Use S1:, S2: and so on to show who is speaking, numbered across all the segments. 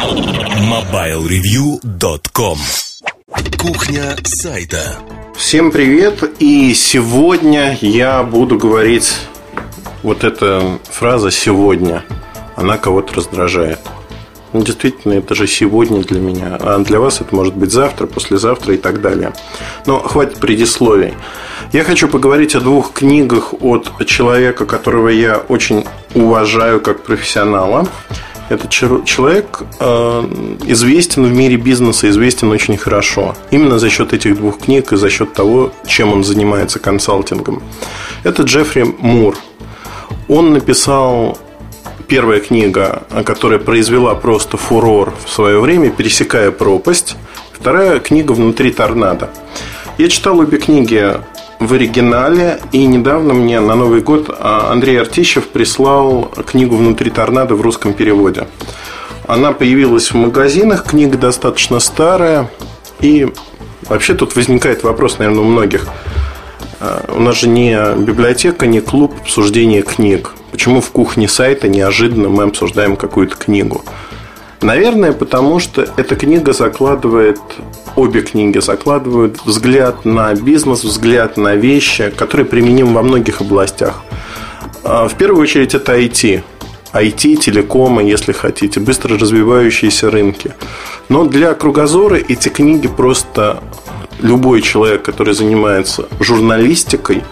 S1: MobileReview.com Кухня сайта
S2: Всем привет! И сегодня я буду говорить вот эта фраза «сегодня». Она кого-то раздражает. Ну, действительно, это же сегодня для меня. А для вас это может быть завтра, послезавтра и так далее. Но хватит предисловий. Я хочу поговорить о двух книгах от человека, которого я очень уважаю как профессионала. Этот человек э, известен в мире бизнеса, известен очень хорошо. Именно за счет этих двух книг и за счет того, чем он занимается консалтингом. Это Джеффри Мур. Он написал первая книга, которая произвела просто фурор в свое время, «Пересекая пропасть». Вторая книга «Внутри торнадо». Я читал обе книги в оригинале, и недавно мне на Новый год а, Андрей Артищев прислал книгу «Внутри торнадо» в русском переводе. Она появилась в магазинах, книга достаточно старая, и вообще тут возникает вопрос, наверное, у многих. А, у нас же не библиотека, не клуб обсуждения книг. Почему в кухне сайта неожиданно мы обсуждаем какую-то книгу? Наверное, потому что эта книга закладывает, обе книги закладывают взгляд на бизнес, взгляд на вещи, которые применимы во многих областях. А, в первую очередь это IT. IT, телекомы, если хотите, быстро развивающиеся рынки. Но для кругозора эти книги просто любой человек, который занимается журналистикой,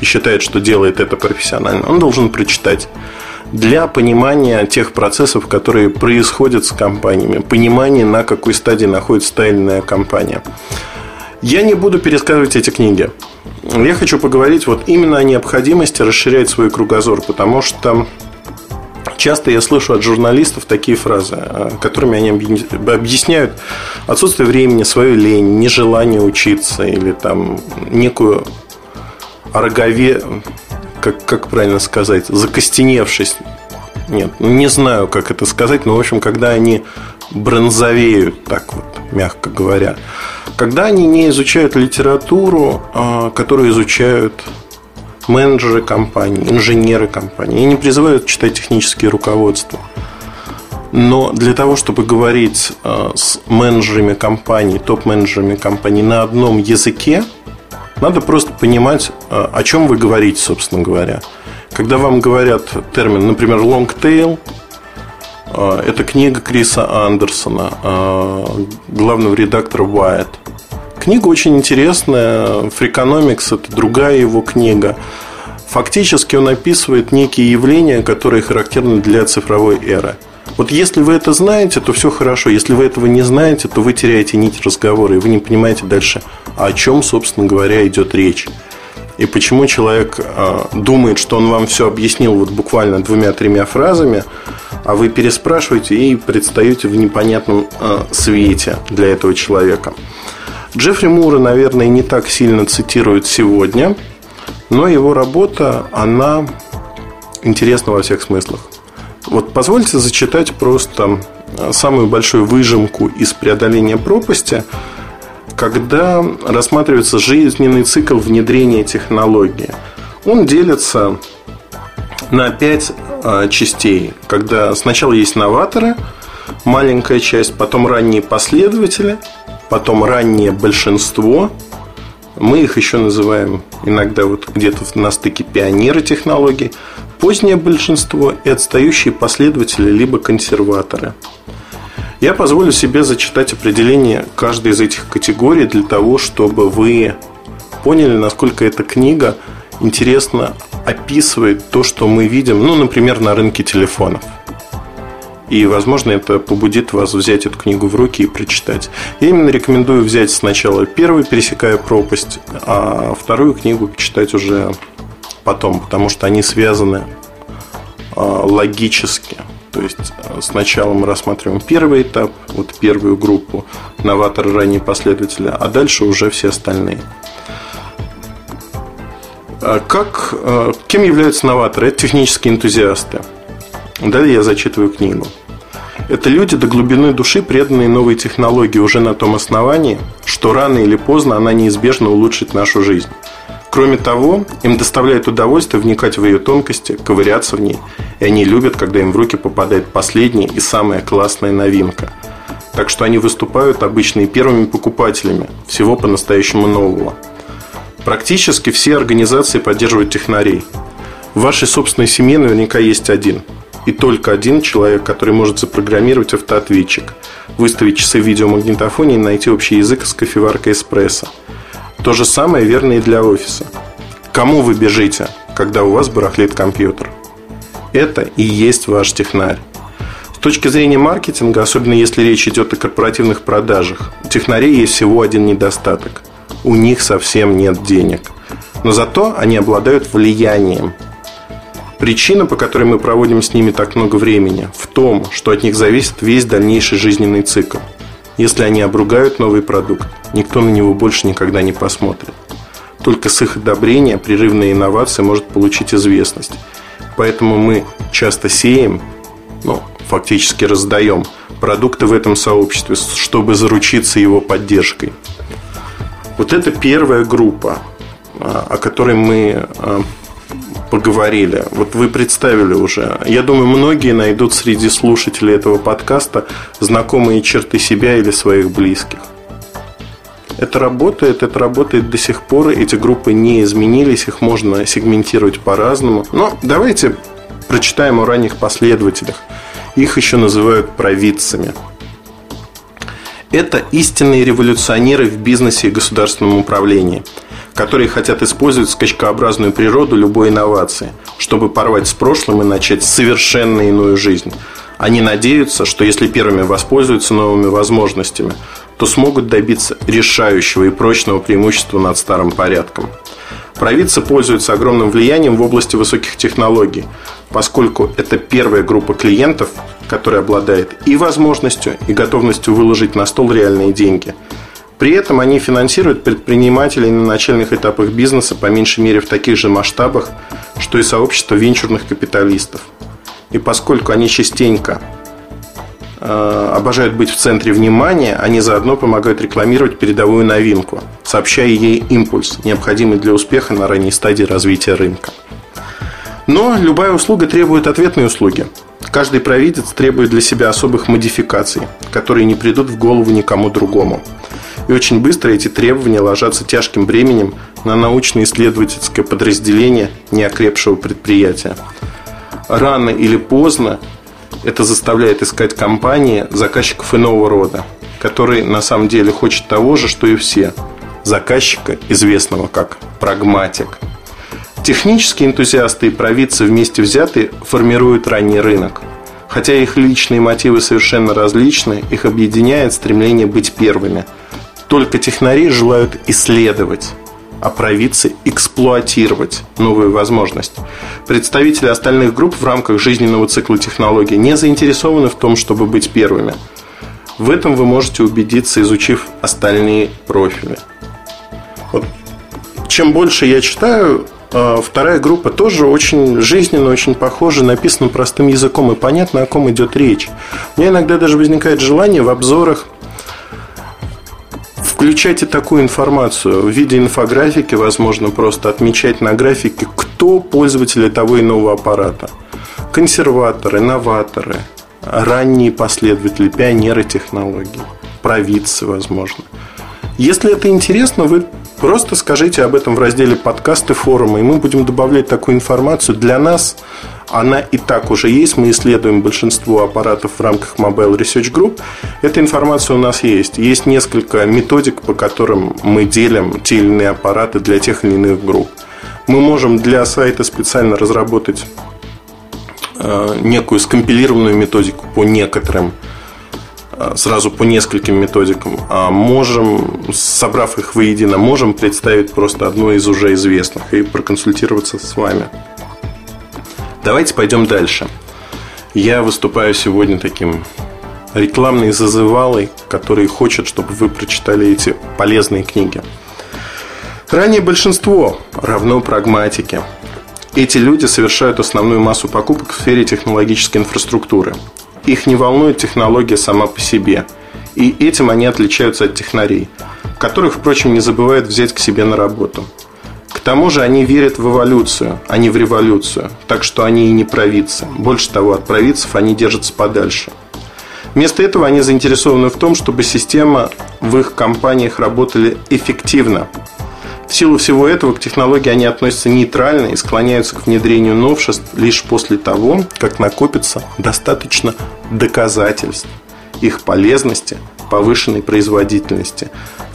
S2: и считает, что делает это профессионально, он должен прочитать для понимания тех процессов, которые происходят с компаниями, понимания, на какой стадии находится та или иная компания. Я не буду пересказывать эти книги. Я хочу поговорить вот именно о необходимости расширять свой кругозор, потому что часто я слышу от журналистов такие фразы, которыми они объясняют отсутствие времени, свою лень, нежелание учиться или там некую рогове, как, как правильно сказать, закостеневшись. Нет, ну не знаю, как это сказать, но, в общем, когда они бронзовеют, так вот, мягко говоря. Когда они не изучают литературу, а, которую изучают менеджеры компаний, инженеры компаний, и не призывают читать технические руководства. Но для того, чтобы говорить а, с менеджерами компаний, топ-менеджерами компаний на одном языке, надо просто понимать, э, о чем вы говорите, собственно говоря. Когда вам говорят термин, например, long tail, э, это книга Криса Андерсона, э, главного редактора Wired. Книга очень интересная. Freakonomics – это другая его книга. Фактически он описывает некие явления, которые характерны для цифровой эры. Вот если вы это знаете, то все хорошо. Если вы этого не знаете, то вы теряете нить разговора, и вы не понимаете дальше, о чем, собственно говоря, идет речь. И почему человек э, думает, что он вам все объяснил вот буквально двумя-тремя фразами, а вы переспрашиваете и предстаете в непонятном э, свете для этого человека. Джеффри Мура, наверное, не так сильно цитируют сегодня, но его работа, она интересна во всех смыслах. Вот позвольте зачитать просто э, самую большую выжимку из преодоления пропасти, когда рассматривается жизненный цикл внедрения технологии. Он делится на пять э, частей, когда сначала есть новаторы, маленькая часть, потом ранние последователи, потом раннее большинство, мы их еще называем иногда вот где-то на стыке пионеры технологий, позднее большинство и отстающие последователи либо консерваторы. Я позволю себе зачитать определение каждой из этих категорий для того, чтобы вы поняли, насколько эта книга интересно описывает то, что мы видим, ну, например, на рынке телефонов. И, возможно, это побудит вас взять эту книгу в руки и прочитать. Я именно рекомендую взять сначала первую «Пересекая пропасть», а вторую книгу почитать уже потом, потому что они связаны а, логически. То есть а, сначала мы рассматриваем первый этап, вот первую группу, новаторы, ранние последователи, а дальше уже все остальные. А как, кем являются новаторы? Это технические энтузиасты. Далее я зачитываю книгу. Это люди до глубины души, преданные новой технологии уже на том основании, что рано или поздно она неизбежно улучшит нашу жизнь. Кроме того, им доставляет удовольствие вникать в ее тонкости, ковыряться в ней И они любят, когда им в руки попадает последняя и самая классная новинка. Так что они выступают обычно и первыми покупателями всего по-настоящему нового. Практически все организации поддерживают технарей. В вашей собственной семье наверняка есть один. И только один человек, который может запрограммировать автоответчик, выставить часы в видеомагнитофоне и найти общий язык с кофеваркой эспрессо. То же самое верно и для офиса. Кому вы бежите, когда у вас барахлит компьютер? Это и есть ваш технарь. С точки зрения маркетинга, особенно если речь идет о корпоративных продажах, у технарей есть всего один недостаток. У них совсем нет денег. Но зато они обладают влиянием – Причина, по которой мы проводим с ними так много времени, в том, что от них зависит весь дальнейший жизненный цикл. Если они обругают новый продукт, никто на него больше никогда не посмотрит. Только с их одобрения прерывная инновация может получить известность. Поэтому мы часто сеем, ну, фактически раздаем продукты в этом сообществе, чтобы заручиться его поддержкой. Вот это первая группа, а, о которой мы а, поговорили. Вот вы представили уже. Я думаю, многие найдут среди слушателей этого подкаста знакомые черты себя или своих близких. Это работает, это работает до сих пор. Эти группы не изменились, их можно сегментировать по-разному. Но давайте прочитаем о ранних последователях. Их еще называют провидцами. Это истинные революционеры в бизнесе и государственном управлении – которые хотят использовать скачкообразную природу любой инновации, чтобы порвать с прошлым и начать совершенно иную жизнь. Они надеются, что если первыми воспользуются новыми возможностями, то смогут добиться решающего и прочного преимущества над старым порядком. Провидцы пользуются огромным влиянием в области высоких технологий, поскольку это первая группа клиентов, которая обладает и возможностью, и готовностью выложить на стол реальные деньги – при этом они финансируют предпринимателей на начальных этапах бизнеса по меньшей мере в таких же масштабах, что и сообщество венчурных капиталистов. И поскольку они частенько э, обожают быть в центре внимания, они заодно помогают рекламировать передовую новинку, сообщая ей импульс, необходимый для успеха на ранней стадии развития рынка. Но любая услуга требует ответной услуги. Каждый провидец требует для себя особых модификаций, которые не придут в голову никому другому – и очень быстро эти требования ложатся тяжким бременем на научно-исследовательское подразделение неокрепшего предприятия. Рано или поздно это заставляет искать компании заказчиков иного рода, который на самом деле хочет того же, что и все. Заказчика, известного как прагматик. Технические энтузиасты и провидцы вместе взятые формируют ранний рынок. Хотя их личные мотивы совершенно различны, их объединяет стремление быть первыми – только технари желают исследовать а эксплуатировать новую возможность. Представители остальных групп в рамках жизненного цикла технологий не заинтересованы в том, чтобы быть первыми. В этом вы можете убедиться, изучив остальные профили. Вот. Чем больше я читаю, а, вторая группа тоже очень жизненно, очень похожа, написана простым языком и понятно, о ком идет речь. У меня иногда даже возникает желание в обзорах Включайте такую информацию в виде инфографики, возможно, просто отмечать на графике, кто пользователи того иного аппарата. Консерваторы, новаторы, ранние последователи, пионеры технологий, провидцы, возможно. Если это интересно, вы просто скажите об этом в разделе подкасты форума, и мы будем добавлять такую информацию. Для нас она и так уже есть. Мы исследуем большинство аппаратов в рамках Mobile Research Group. Эта информация у нас есть. Есть несколько методик, по которым мы делим те или иные аппараты для тех или иных групп. Мы можем для сайта специально разработать э, некую скомпилированную методику по некоторым э, сразу по нескольким методикам, а можем, собрав их воедино, можем представить просто одну из уже известных и проконсультироваться с вами. Давайте пойдем дальше. Я выступаю сегодня таким рекламной зазывалой, который хочет, чтобы вы прочитали эти полезные книги. Ранее большинство равно прагматике. Эти люди совершают основную массу покупок в сфере технологической инфраструктуры. Их не волнует технология сама по себе. И этим они отличаются от технарей, которых, впрочем, не забывают взять к себе на работу – тому же они верят в эволюцию, а не в революцию. Так что они и не провидцы. Больше того, от провидцев они держатся подальше. Вместо этого они заинтересованы в том, чтобы система в их компаниях работали эффективно. В силу всего этого к технологии они относятся нейтрально и склоняются к внедрению новшеств лишь после того, как накопится достаточно доказательств их полезности, повышенной производительности,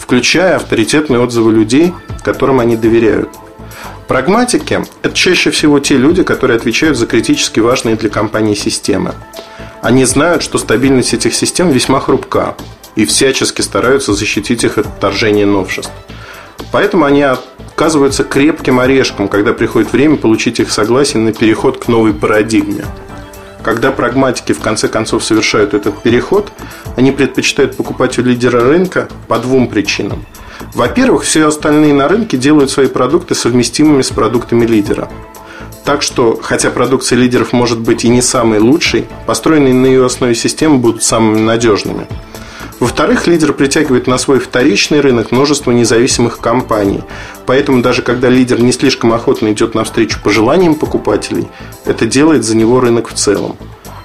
S2: включая авторитетные отзывы людей, которым они доверяют. Прагматики – это чаще всего те люди, которые отвечают за критически важные для компании системы. Они знают, что стабильность этих систем весьма хрупка и всячески стараются защитить их от вторжения новшеств. Поэтому они оказываются крепким орешком, когда приходит время получить их согласие на переход к новой парадигме – когда прагматики в конце концов совершают этот переход, они предпочитают покупать у лидера рынка по двум причинам. Во-первых, все остальные на рынке делают свои продукты совместимыми с продуктами лидера. Так что, хотя продукция лидеров может быть и не самой лучшей, построенные на ее основе системы будут самыми надежными – во-вторых, лидер притягивает на свой вторичный рынок множество независимых компаний. Поэтому даже когда лидер не слишком охотно идет навстречу пожеланиям покупателей, это делает за него рынок в целом.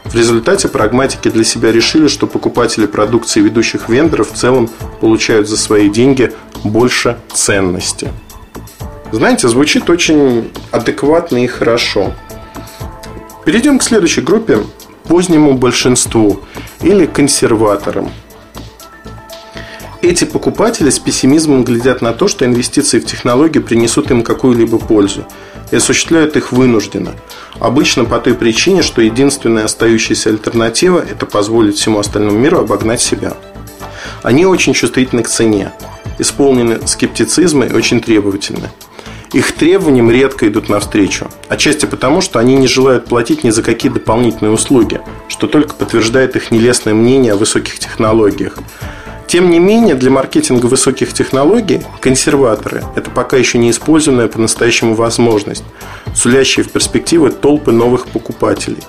S2: В результате прагматики для себя решили, что покупатели продукции ведущих вендоров в целом получают за свои деньги больше ценности. Знаете, звучит очень адекватно и хорошо. Перейдем к следующей группе – позднему большинству или консерваторам – эти покупатели с пессимизмом глядят на то, что инвестиции в технологии принесут им какую-либо пользу и осуществляют их вынужденно. Обычно по той причине, что единственная остающаяся альтернатива – это позволить всему остальному миру обогнать себя. Они очень чувствительны к цене, исполнены скептицизма и очень требовательны. Их требованиям редко идут навстречу. Отчасти потому, что они не желают платить ни за какие дополнительные услуги, что только подтверждает их нелестное мнение о высоких технологиях. Тем не менее, для маркетинга высоких технологий консерваторы – это пока еще не использованная по-настоящему возможность, сулящая в перспективы толпы новых покупателей.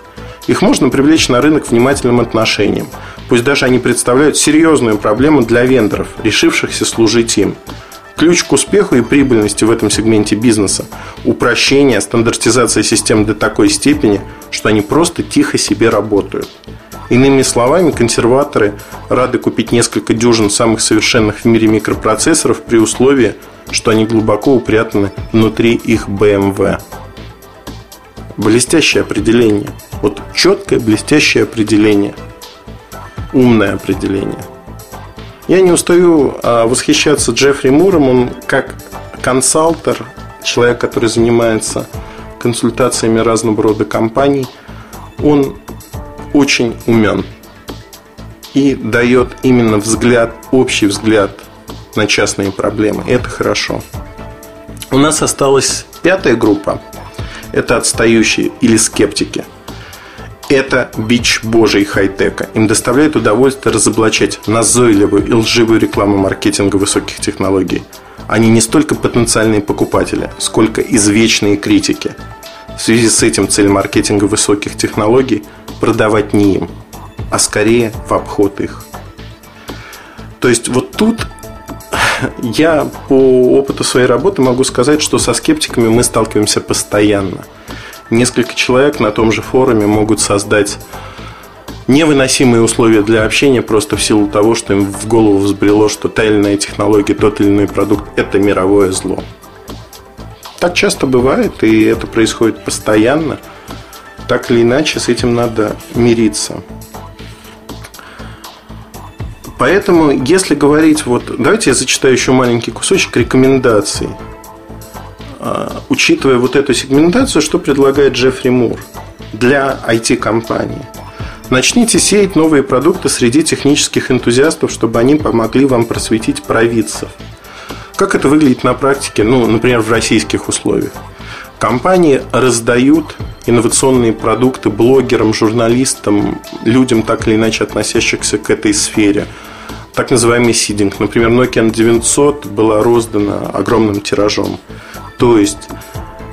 S2: Их можно привлечь на рынок внимательным отношением, пусть даже они представляют серьезную проблему для вендоров, решившихся служить им. Ключ к успеху и прибыльности в этом сегменте бизнеса – упрощение, стандартизация систем до такой степени, что они просто тихо себе работают – Иными словами, консерваторы рады купить несколько дюжин самых совершенных в мире микропроцессоров при условии, что они глубоко упрятаны внутри их BMW. Блестящее определение. Вот четкое блестящее определение. Умное определение. Я не устаю а, восхищаться Джеффри Муром. Он как консалтер, человек, который занимается консультациями разного рода компаний, он очень умен и дает именно взгляд, общий взгляд на частные проблемы. Это хорошо. У нас осталась пятая группа. Это отстающие или скептики. Это бич божий хай-тека. Им доставляет удовольствие разоблачать назойливую и лживую рекламу маркетинга высоких технологий. Они не столько потенциальные покупатели, сколько извечные критики. В связи с этим цель маркетинга высоких технологий – продавать не им, а скорее в обход их. То есть вот тут я по опыту своей работы могу сказать, что со скептиками мы сталкиваемся постоянно. Несколько человек на том же форуме могут создать невыносимые условия для общения просто в силу того, что им в голову взбрело, что та или иная технология, тот или иной продукт – это мировое зло. Так часто бывает, и это происходит постоянно – так или иначе с этим надо мириться. Поэтому, если говорить, вот давайте я зачитаю еще маленький кусочек рекомендаций. А, учитывая вот эту сегментацию, что предлагает Джеффри Мур для IT-компаний. Начните сеять новые продукты среди технических энтузиастов, чтобы они помогли вам просветить провидцев. Как это выглядит на практике, ну, например, в российских условиях? Компании раздают инновационные продукты блогерам, журналистам, людям, так или иначе относящихся к этой сфере. Так называемый сидинг. Например, Nokia N900 была роздана огромным тиражом. То есть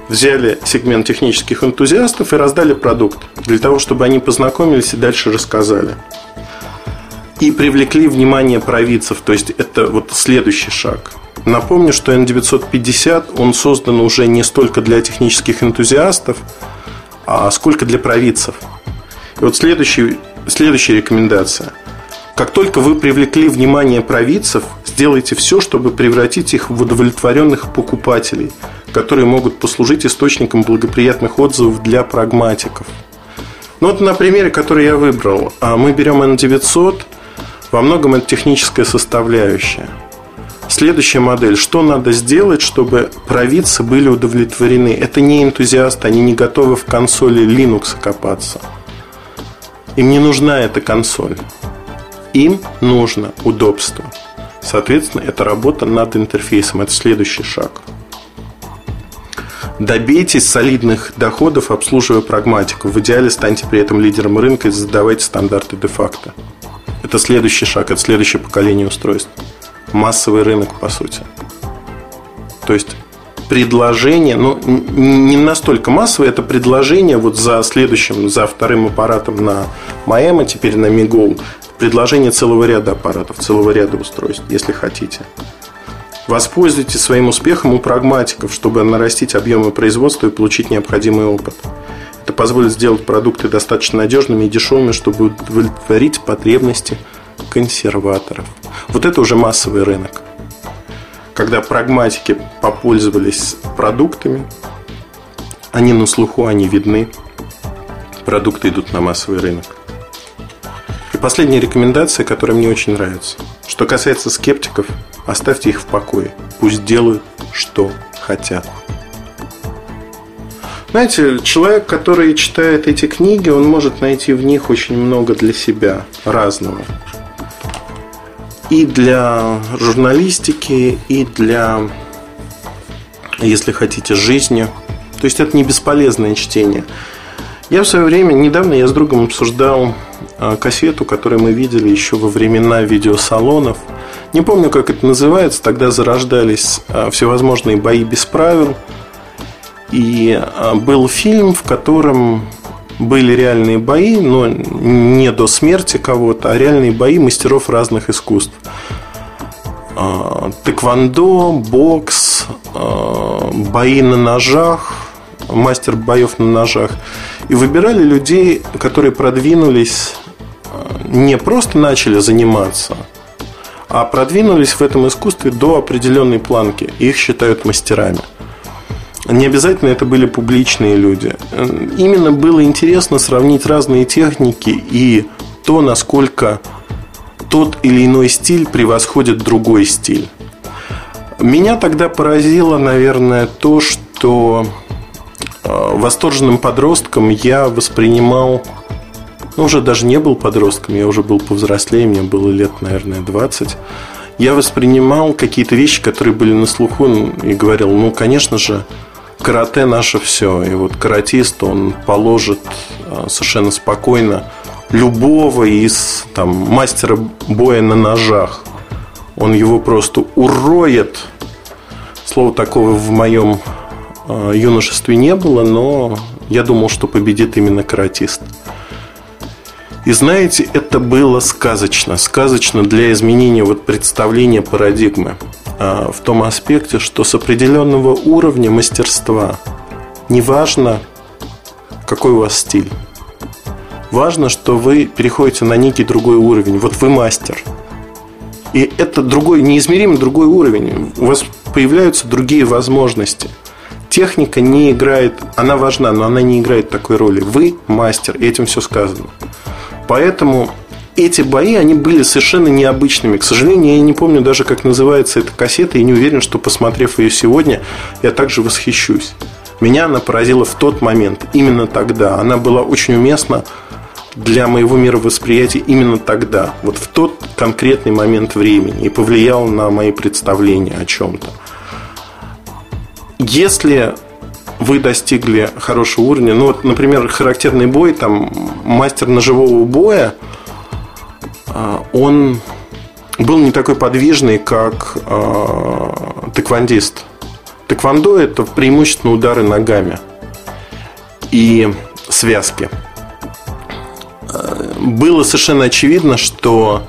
S2: взяли сегмент технических энтузиастов и раздали продукт для того, чтобы они познакомились и дальше рассказали. И привлекли внимание провидцев. То есть это вот следующий шаг. Напомню, что N950, он создан уже не столько для технических энтузиастов, а сколько для провидцев. И вот следующий, следующая рекомендация. Как только вы привлекли внимание провидцев, сделайте все, чтобы превратить их в удовлетворенных покупателей, которые могут послужить источником благоприятных отзывов для прагматиков. Ну вот на примере, который я выбрал, а мы берем N900, во многом это техническая составляющая – Следующая модель. Что надо сделать, чтобы провидцы были удовлетворены? Это не энтузиасты, они не готовы в консоли Linux копаться. Им не нужна эта консоль. Им нужно удобство. Соответственно, это работа над интерфейсом. Это следующий шаг. Добейтесь солидных доходов, обслуживая прагматику. В идеале станьте при этом лидером рынка и задавайте стандарты де-факто. Это следующий шаг, это следующее поколение устройств массовый рынок, по сути. То есть предложение, ну, не настолько массовое, это предложение вот за следующим, за вторым аппаратом на Маэма, теперь на Мигол, предложение целого ряда аппаратов, целого ряда устройств, если хотите. Воспользуйтесь своим успехом у прагматиков, чтобы нарастить объемы производства и получить необходимый опыт. Это позволит сделать продукты достаточно надежными и дешевыми, чтобы удовлетворить потребности консерваторов. Вот это уже массовый рынок. Когда прагматики попользовались продуктами, они на слуху, они видны, продукты идут на массовый рынок. И последняя рекомендация, которая мне очень нравится. Что касается скептиков, оставьте их в покое. Пусть делают, что хотят. Знаете, человек, который читает эти книги, он может найти в них очень много для себя разного и для журналистики, и для, если хотите, жизни. То есть это не бесполезное чтение. Я в свое время, недавно я с другом обсуждал а, кассету, которую мы видели еще во времена видеосалонов. Не помню, как это называется, тогда зарождались а, всевозможные бои без правил. И а, был фильм, в котором были реальные бои, но не до смерти кого-то, а реальные бои мастеров разных искусств. А, тэквондо, бокс, а, бои на ножах, мастер боев на ножах. И выбирали людей, которые продвинулись, а, не просто начали заниматься, а продвинулись в этом искусстве до определенной планки. Их считают мастерами. Не обязательно это были публичные люди. Именно было интересно сравнить разные техники и то, насколько тот или иной стиль превосходит другой стиль. Меня тогда поразило, наверное, то, что э, восторженным подростком я воспринимал ну, уже даже не был подростком, я уже был повзрослее, мне было лет, наверное, 20. Я воспринимал какие-то вещи, которые были на слуху, и говорил, ну, конечно же, карате наше все. И вот каратист, он положит а, совершенно спокойно любого из там, мастера боя на ножах. Он его просто уроет. Слова такого в моем а, юношестве не было, но я думал, что победит именно каратист. И знаете, это было сказочно. Сказочно для изменения вот представления парадигмы. А, в том аспекте, что с определенного уровня мастерства неважно, какой у вас стиль. Важно, что вы переходите на некий другой уровень. Вот вы мастер. И это другой, неизмеримо другой уровень. У вас появляются другие возможности. Техника не играет, она важна, но она не играет такой роли. Вы мастер, и этим все сказано. Поэтому эти бои, они были совершенно необычными. К сожалению, я не помню даже, как называется эта кассета, и не уверен, что, посмотрев ее сегодня, я также восхищусь. Меня она поразила в тот момент, именно тогда. Она была очень уместна для моего мировосприятия именно тогда, вот в тот конкретный момент времени, и повлияла на мои представления о чем-то. Если вы достигли хорошего уровня, ну вот, например, характерный бой, там, мастер ножевого боя – он был не такой подвижный, как э, тэквондист. Тэквондо – это преимущественно удары ногами и связки. Было совершенно очевидно, что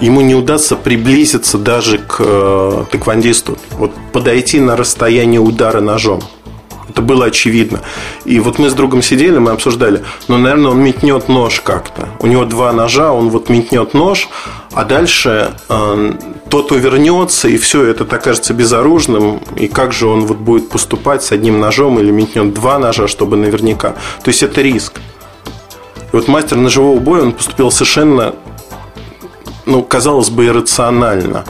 S2: ему не удастся приблизиться даже к тэквондисту. Вот подойти на расстояние удара ножом. Это было очевидно. И вот мы с другом сидели, мы обсуждали, ну, наверное, он метнет нож как-то. У него два ножа, он вот метнет нож, а дальше э, тот увернется, и все это окажется безоружным. И как же он вот будет поступать с одним ножом или метнет два ножа, чтобы наверняка. То есть это риск. И вот мастер ножевого боя, он поступил совершенно, ну, казалось бы, иррационально.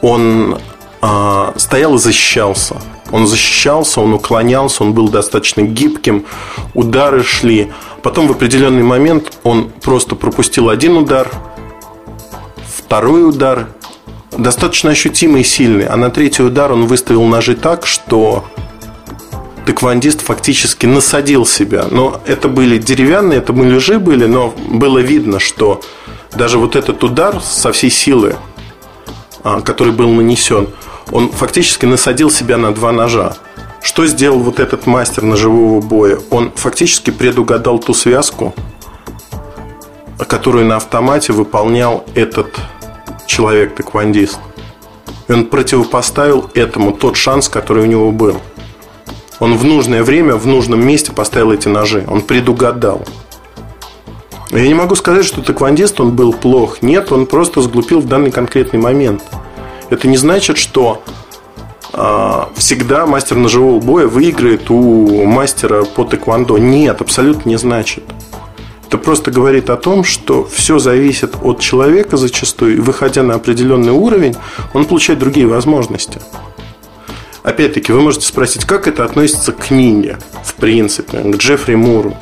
S2: Он э, стоял и защищался. Он защищался, он уклонялся, он был достаточно гибким, удары шли. Потом в определенный момент он просто пропустил один удар, второй удар, достаточно ощутимый и сильный, а на третий удар он выставил ножи так, что тэквондист фактически насадил себя. Но это были деревянные, это муляжи были, но было видно, что даже вот этот удар со всей силы, а, который был нанесен – он фактически насадил себя на два ножа. Что сделал вот этот мастер ножевого боя? Он фактически предугадал ту связку, которую на автомате выполнял этот человек-таквандист. И он противопоставил этому тот шанс, который у него был. Он в нужное время, в нужном месте поставил эти ножи. Он предугадал. Я не могу сказать, что таквандист он был плох. Нет, он просто сглупил в данный конкретный момент – это не значит, что э, всегда мастер ножевого боя выиграет у мастера по тэквондо. Нет, абсолютно не значит. Это просто говорит о том, что все зависит от человека зачастую, и выходя на определенный уровень, он получает другие возможности. Опять-таки, вы можете спросить, как это относится к книге, в принципе, к Джеффри Муру.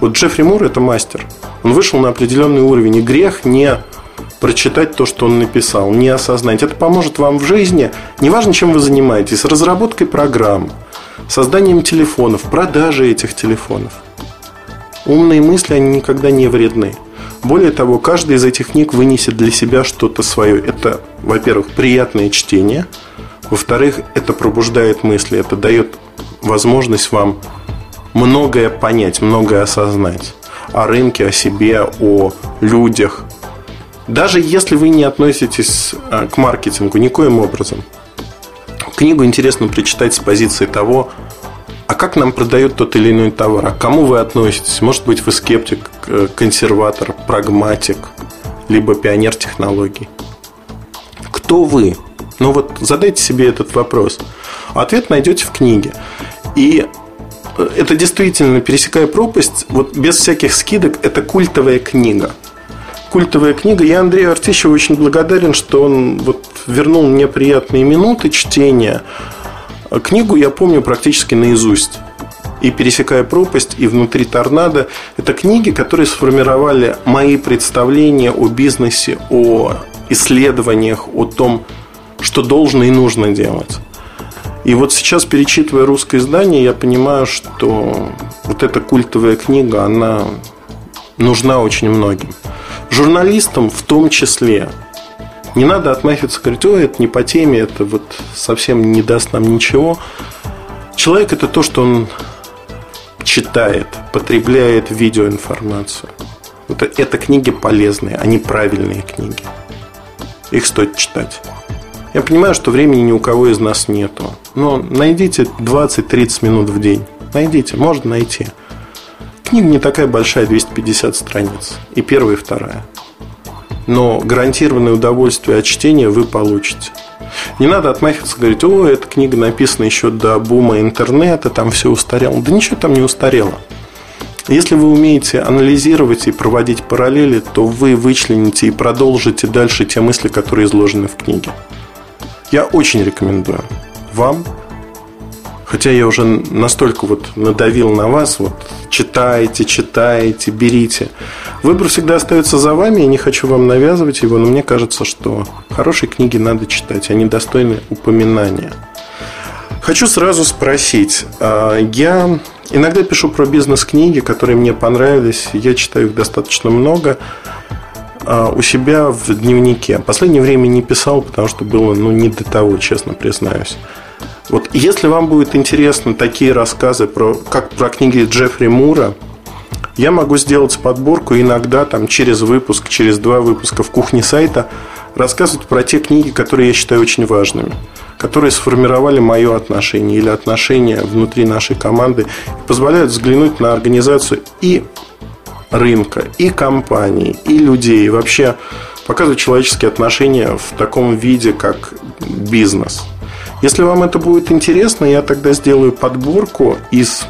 S2: Вот Джеффри Мур – это мастер. Он вышел на определенный уровень, и грех не прочитать то, что он написал, не осознать. Это поможет вам в жизни, неважно, чем вы занимаетесь, разработкой программ, созданием телефонов, продажей этих телефонов. Умные мысли, они никогда не вредны. Более того, каждая из этих книг вынесет для себя что-то свое. Это, во-первых, приятное чтение. Во-вторых, это пробуждает мысли, это дает возможность вам многое понять, многое осознать о рынке, о себе, о людях, даже если вы не относитесь а, к маркетингу никоим образом, книгу интересно прочитать с позиции того, а как нам продают тот или иной товар, а кому вы относитесь? Может быть, вы скептик, консерватор, прагматик, либо пионер технологий. Кто вы? Ну вот задайте себе этот вопрос. Ответ найдете в книге. И э, это действительно, пересекая пропасть, вот без всяких скидок, это культовая книга – культовая книга. Я Андрею Артищеву очень благодарен, что он вот вернул мне приятные минуты чтения. Книгу я помню практически наизусть. И «Пересекая пропасть», и «Внутри торнадо» – это книги, которые сформировали мои представления о бизнесе, о исследованиях, о том, что должно и нужно делать. И вот сейчас, перечитывая русское издание, я понимаю, что вот эта культовая книга, она нужна очень многим. Журналистам в том числе. Не надо отмахиваться, говорить, ой, это не по теме, это вот совсем не даст нам ничего. Человек это то, что он читает, потребляет видеоинформацию. Это, это книги полезные, они правильные книги. Их стоит читать. Я понимаю, что времени ни у кого из нас нету. Но найдите 20-30 минут в день. Найдите, можно найти. Книга не такая большая, 250 страниц. И первая, и вторая. Но гарантированное удовольствие от чтения вы получите. Не надо отмахиваться, говорить, о, эта книга написана еще до бума интернета, там все устарело. Да ничего там не устарело. Если вы умеете анализировать и проводить параллели, то вы вычлените и продолжите дальше те мысли, которые изложены в книге. Я очень рекомендую вам Хотя я уже настолько вот надавил на вас, вот читайте, читайте, берите. Выбор всегда остается за вами, я не хочу вам навязывать его, но мне кажется, что хорошие книги надо читать, они достойны упоминания. Хочу сразу спросить, а, я иногда пишу про бизнес-книги, которые мне понравились, я читаю их достаточно много а, у себя в дневнике. Последнее время не писал, потому что было ну, не до того, честно признаюсь. Вот если вам будет интересны такие рассказы про, как про книги Джеффри Мура, я могу сделать подборку иногда там через выпуск, через два выпуска в кухне сайта рассказывать про те книги, которые я считаю очень важными, которые сформировали мое отношение или отношение внутри нашей команды позволяют взглянуть на организацию и рынка, и компаний, и людей, и вообще показывать человеческие отношения в таком виде, как бизнес. Если вам это будет интересно, я тогда сделаю подборку из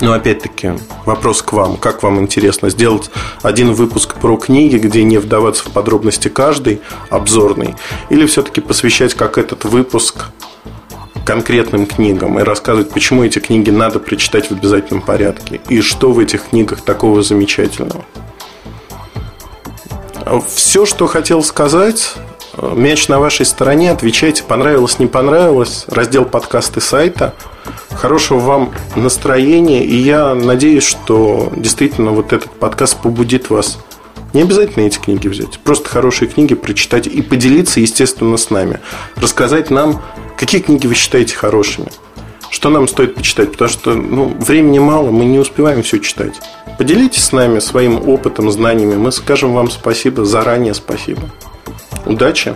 S2: но опять-таки, вопрос к вам. Как вам интересно сделать один выпуск про книги, где не вдаваться в подробности каждый, обзорный, или все-таки посвящать как этот выпуск конкретным книгам и рассказывать, почему эти книги надо прочитать в обязательном порядке и что в этих книгах такого замечательного. Все, что хотел сказать, мяч на вашей стороне, отвечайте, понравилось, не понравилось, раздел подкасты сайта – хорошего вам настроения. И я надеюсь, что действительно вот этот подкаст побудит вас не обязательно эти книги взять. Просто хорошие книги прочитать и поделиться, естественно, с нами. Рассказать нам, какие книги вы считаете хорошими. Что нам стоит почитать? Потому что ну, времени мало, мы не успеваем все читать. Поделитесь с нами своим опытом, знаниями. Мы скажем вам спасибо, заранее спасибо. Удачи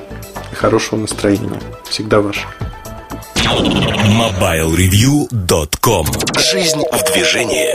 S2: и хорошего настроения. Всегда ваш.
S1: MobileReview.com Жизнь в движении